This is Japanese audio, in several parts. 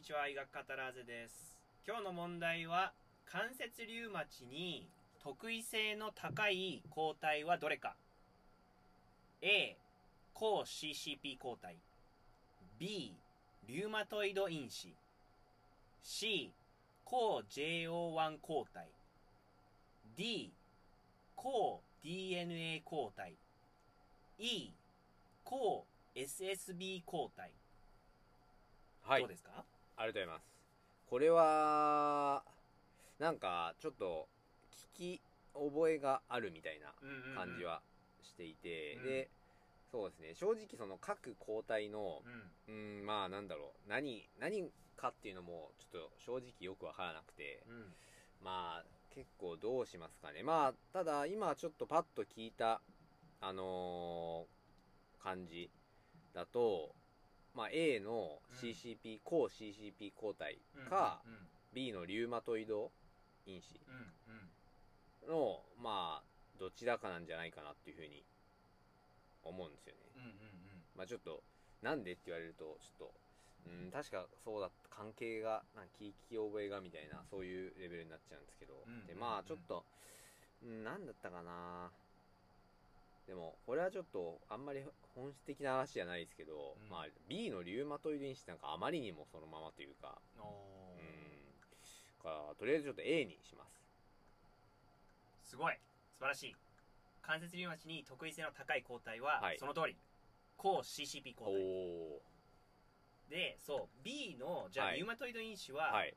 にちは医学カタラーゼです。今日の問題は関節リウマチに特異性の高い抗体はどれか。A 抗 CCP 抗体。B リウマトイド因子。C 抗 JO1 抗体。D 抗 DNA 抗体。E 抗 SSB 抗体。はい。どうですか、ありがとうございます。これはなんかちょっと聞き覚えがあるみたいなうんうんうん感じはしていて、うん。でそうですね。正直その各抗体のうん。うんまあなんだろう。何何かっていうのもちょっと正直よくわからなくてうん。まあ結構どうしますかね。まあただ今ちょっとパッと聞いたあのー感じだとまあ A の CCP、抗 CCP 抗体か、うん B のリウマトイド因子うんうん。のまあどちらかなんじゃないかなっていうふうに思うんですよね。うんうんまあちょっとなんでって言われるとちょっとうん確かそうだった関係がなんか聞き覚えがみたいなそういうレベルになっちゃうんですけど、うんでまあちょっとうんなんだったかなでもこれはちょっとあんまり本質的な話じゃないですけど、うん。まあ B のリウマトイド因子なんかあまりにもそのままというかうん。からとりあえずちょっと A にします。すごい。素晴らしい。関節リウマチに特異性の高い抗体は、はい。その通り。抗 CCP 抗お体。おでそう。B のじゃあ、はい。リウマトイド因子は、はい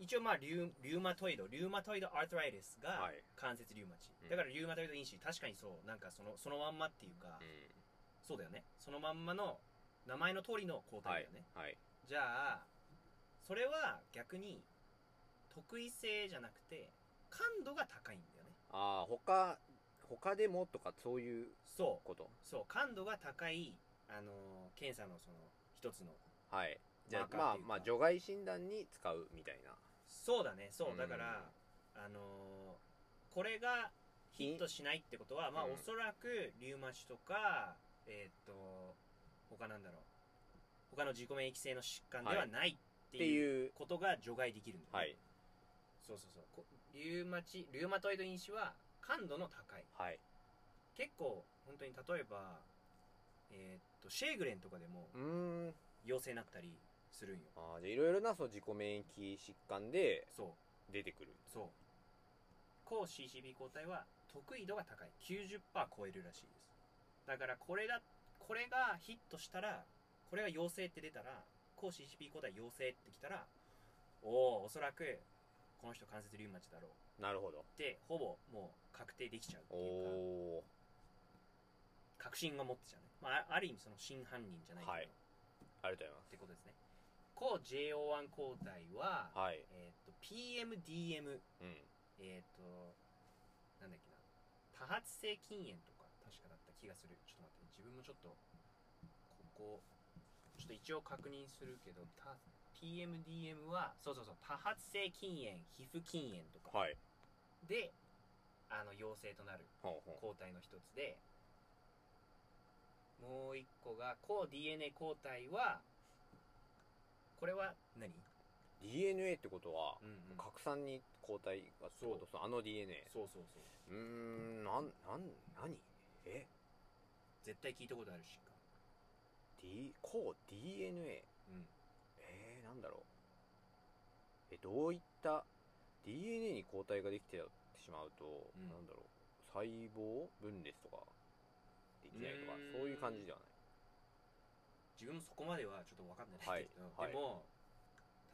一応まあリュウリウマトイドリウマトイドアートライティスがはい関節リウマチ、うんだからリウマトイド因子。確かにそう。なんかそのそのまんまっていうか、うそうだよね。そのまんまの名前の通りの抗んはい体だよね、はい。じゃあそれは逆に特異性じゃなくて感度が高いんだよね。ああ他他でもとかそういうそう。こと？そう。感度が高い、あのー検査のその一つのはい。じゃあまあまあ除外診断に使うみたいなそうだね。そう。うん。だから、あのーこれがヒットしないってことは、まあうんおそらくリウマチとかえーっと他なんだろう。他の自己免疫性の疾患ではない。ってっていういう。ことが除外できるんだよね、はい。そうそうそう。こリウマチリウマトイド因子は感度の高い。はい。結構本当に例えばえーっとシェーグレンとかでもうーん。陽性になったりするんよ。あーじゃあいろいろなその自己免疫疾患でそう。出てくる。そう。抗 CCB 抗体は得意度が高い。90%超えるらしいです。だからこれだこれがヒットしたらこれが陽性って出たら抗 CCB 抗体陽性ってきたらおおおそらくこの人関節リウマチだろう。なるほど。ってほぼもう確定できちゃうっておいうか。お確信が持ってちゃうね、まあ、あある意味その真犯人じゃないけど、はいありがとうございってことですね抗 JO1 抗体は、はい。えー、と PMDM うん。えっ、と、なんだっけな、多発性筋炎とか、確かだった気がする。ちょっと待って、自分もちょっと、ここ、ちょっと一応確認するけど、た PMDM は、そうそうそう、多発性筋炎、皮膚筋炎とか。はい。で、あの、陽性となるほうほう。抗体の一つで、もう一個が、抗 DNA 抗体は、これは何、DNA ってことはうんうん。拡散に抗体がってこと？そのあの DNA そうそうそう。うーんなんなん何？え？絶対聞いたことある疾患。D 抗 DNA うん。えー、なんだろう。えどういった DNA に抗体ができてしまうと、うん。なんだろう。細胞分裂とかできないとかそういう感じではない？自分もそこまではちょっと分かんないけど、はい。でも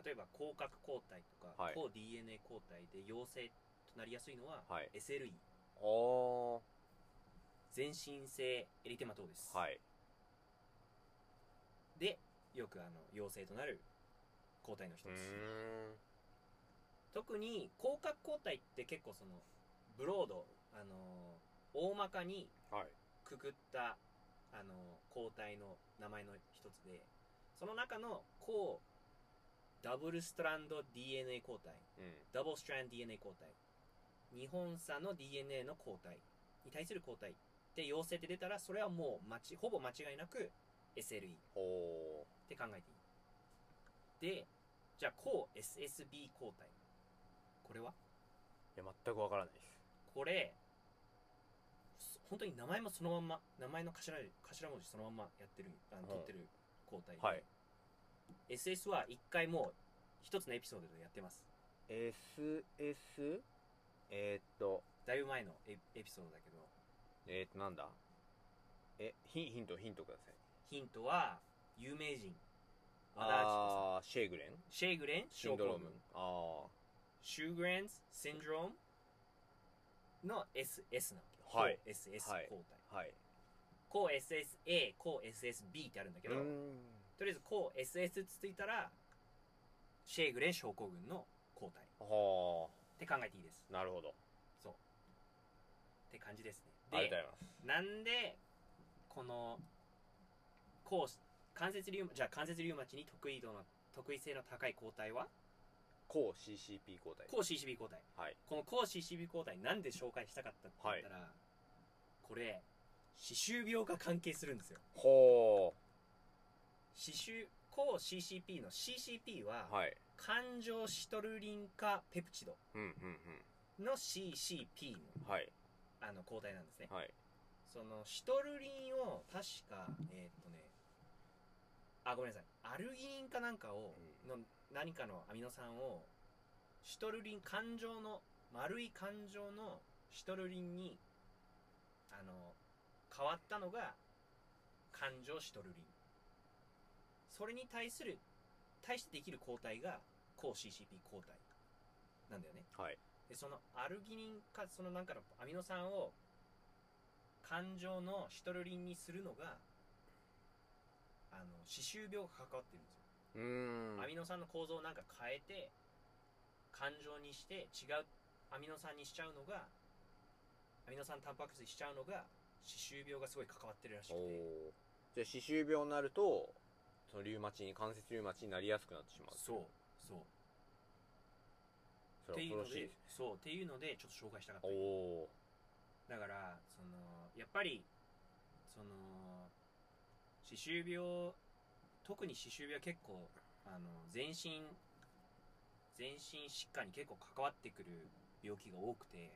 例えば広角抗体とか、はい。抗 DNA 抗体で陽性となりやすいのは、はい。SLE あ全身性エリテマトーです、あはい。でよくあの陽性となる抗体の一つ。特に広角抗体って結構そのブロードあの大まかにはい。くくったあの抗体の名前の一つでその中の抗ダブルストランド DNA 抗体うん。ダブルストランド DNA 抗体日本差の DNA の抗体に対する抗体で陽性って出たらそれはもう間ちほぼ間違いなく SLE っおて考えていい。でじゃあ抗 SSB 抗体。これは？いや全くわからないです。これす本当に名前もそのまんま名前の頭頭文字そのまんまやってるあのうん取ってる抗体で、はい。SS は一回もう一つのエピソードでやってます。SS えー、っと。だいぶ前のエエピソードだけど。えー、っとなんだ？えヒヒントヒントください。ヒントは有名人。ああシェーグレン？シェーグレン？シンドローム。症候群あシューグレンズ・シンドロームの SS なの。はい。抗 SS はい。抗体。あはい。抗 SSA、抗 SSB ってあるんだけど、とりあえず抗 SS ってついたら、シェーグレン症候群の抗体。はって考えていいです。あなるほど。そう。って感じですね。ありがとうで、ございます。なんで、この、抗関節リウマ、じゃあ関節リウマチに得意度の、得意性の高い抗体は？抗 CCP 抗体。抗 CCB 抗体。はい。この抗 CCB 抗体なんで紹介したかったって言ったら、これ歯周病が関係するんですよ。ほ歯周抗 CCP の CCP は、うはい。環状シトルリン化ペプチドうんうんうん。の CCP のはい。あの抗体なんですね。はい。そのシトルリンを確かえーっとねあごめんなさい。アルギニンかなんかを、の何かのアミノ酸をシトルリン環状の丸い環状のシトルリンにあの変わったのが環状シトルリン。それに対する対してできる抗体が抗 CCP 抗体。なんだよね。はい。でそのアルギニンかそのなんかのアミノ酸を環状のシトルリンにするのがあの歯周病が関わってるんですようーん。アミノ酸の構造をなんか変えて環状にして違うアミノ酸にしちゃうのがアミノ酸タンパク質にしちゃうのが歯周病がすごい関わってるらしくおて。おじゃあ歯周病になるとそのリウマチに関節リウマチになりやすくなってしまうそうそう。それっていうのでそうっていうのでちょっと紹介したかったおおだからそのやっぱりその歯周病特に歯周病は結構あの全身全身疾患に結構関わってくる病気が多くて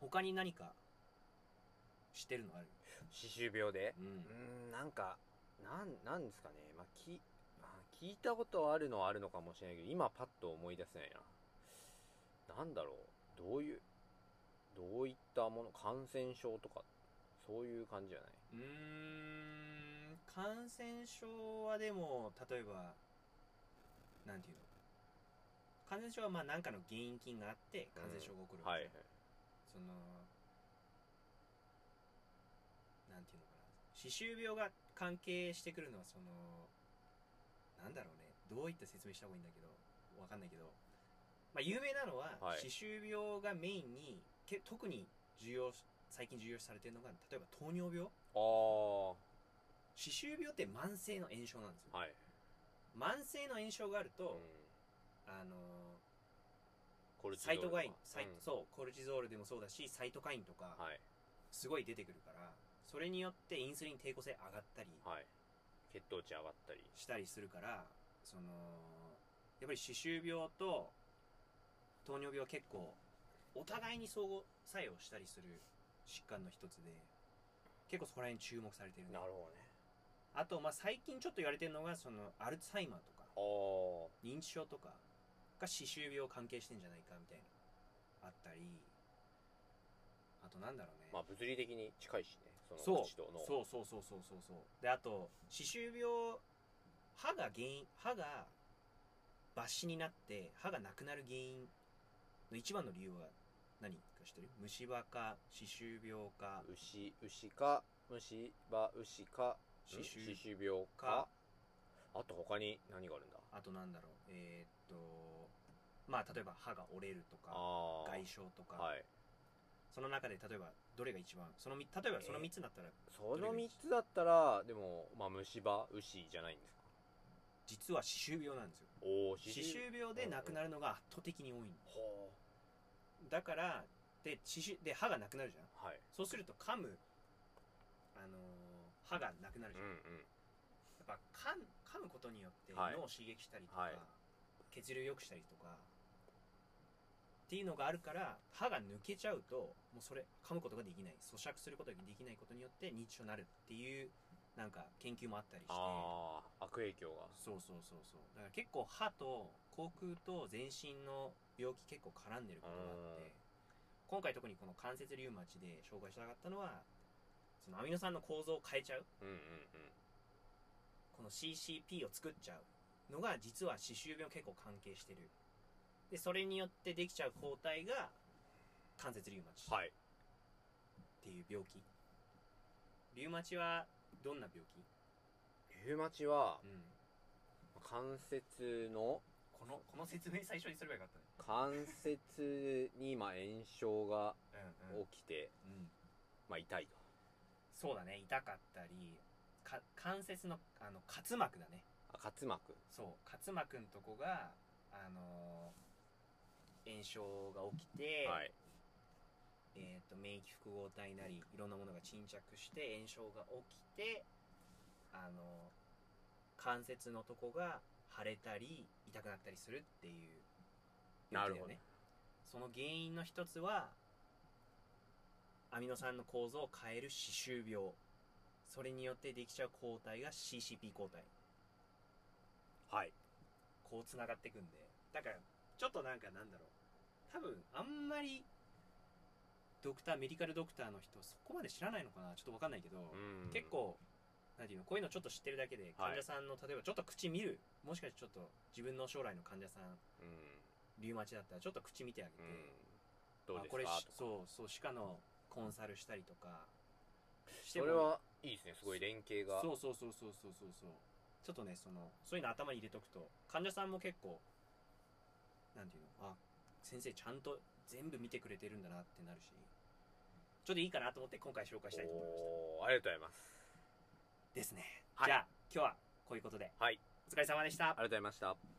他に何か知ってるのある？歯周病で？うん。んなんかなんなんですかね。まあきまあ聞いたことはあるのはあるのかもしれないけど今パッと思い出せないな。なんだろう。どういうどういったもの？感染症とかそういう感じじゃない？うーん感染症はでも例えばなんていうの？感染症はまあ何かの原因菌があって感染症が起こるわはいけじゃん。そのなんていうのかな。歯周病が関係してくるのはそのなんだろうね。どういった説明した方がいいんだけどわかんないけど、まあ、有名なのは、はい。歯周病がメインにけ特に重要最近重要視されてるのが例えば糖尿病。ああは歯周病って慢性の炎症なんですよ。い、慢性の炎症があると、うん、あのコルチゾールサイトカインサイ、うんそうコルチゾールでもそうだしサイトカインとか、はい。すごい出てくるからそれによってインスリン抵抗性上がったりはい。血糖値上がったり。したりするからそのやっぱり歯周病と糖尿病は結構お互いに相互作用したりする疾患の一つで結構そこら辺注目されてるね。なるほどねあとまあ最近ちょっと言われてるのがそのアルツハイマーとか。認知症とかが歯周病関係してんじゃないかみたいなあったり。あとなんだろうね、まあ物理的に近いしねその口と脳そうそうそうそうそうそう。であと歯周病歯が原因歯が抜歯になって歯がなくなる原因の一番の理由は何か知ってる？虫歯か歯周病か。牛牛か虫歯牛か歯周歯周病か。あと他に何があるんだ？あとなんだろう。えーっとまあ例えば歯が折れるとか外傷とか、はい。その中で例えばどれが一番？そのみ例えばその3つだったらその3つだったらでもまあ虫歯？牛じゃないんですか？実は歯周病なんですよ。歯周病で亡くなるのが圧倒的に多いだからで歯周で歯がなくなるじゃん。うはい。そうすると噛む、あのー歯がなくなるじゃん、うんうん。っぱ噛む噛むことによってはい。脳を刺激したりとか、はい。血流良くしたりとかっていうのがあるから歯が抜けちゃうともうそれ噛むことができない。咀嚼することができないことによって認知症になるっていうなんか研究もあったりして。ああ悪影響が。そうそうそうそう。だから結構歯と口腔と全身の病気結構絡んでることがあって今回特にこの関節リウマチで紹介したかったのはそのアミノ酸の構造を変えちゃう。うんうんうん。この CCP を作っちゃうのが実は歯周病結構関係してる。でそれによってできちゃう抗体が関節リウマチはい。っていう病気、リウマチはどんな病気、リウマチはうん、関節のこのこの説明最初にすればよかったね。関節にまあ炎症がうんうん。起きて、うん。まあ、痛いとそうだね。痛かったりか関節のあの滑膜だね。あ滑膜。そう。滑膜のとこがあのー炎症が起きて、はい。えー、と免疫複合体なりいろんなものが沈着して炎症が起きてあの関節のとこが腫れたり痛くなったりするっていうなるほど。ねその原因の一つはアミノ酸の構造を変える歯周病。それによってできちゃう抗体が CCP 抗体。はい。こうつながっていくんで。だからちょっとなんかなんだろう。多分あんまりドクターメディカルドクターの人そこまで知らないのかな。ちょっと分かんないけど、うん。結構なんていうのこういうのちょっと知ってるだけで患者さんの、例えばちょっと口見る。もしかしてちょっと自分の将来の患者さんうん。リウマチだったらちょっと口見てあげて、うん。どうですあこれそうそう歯科のコンサルしたりとか。してそれはいいですね。すごい連携が。そうそうそうそうそうそうそう。ちょっとねそのそういうの頭に入れとくと患者さんも結構なんていうの？あ先生ちゃんと全部見てくれてるんだなってなるし。ちょっといいかなと思って今回紹介したいと思いました。おーありがとうございます。ですね、はい。じゃあ今日はこういうことで。はい。お疲れ様でした。ありがとうございました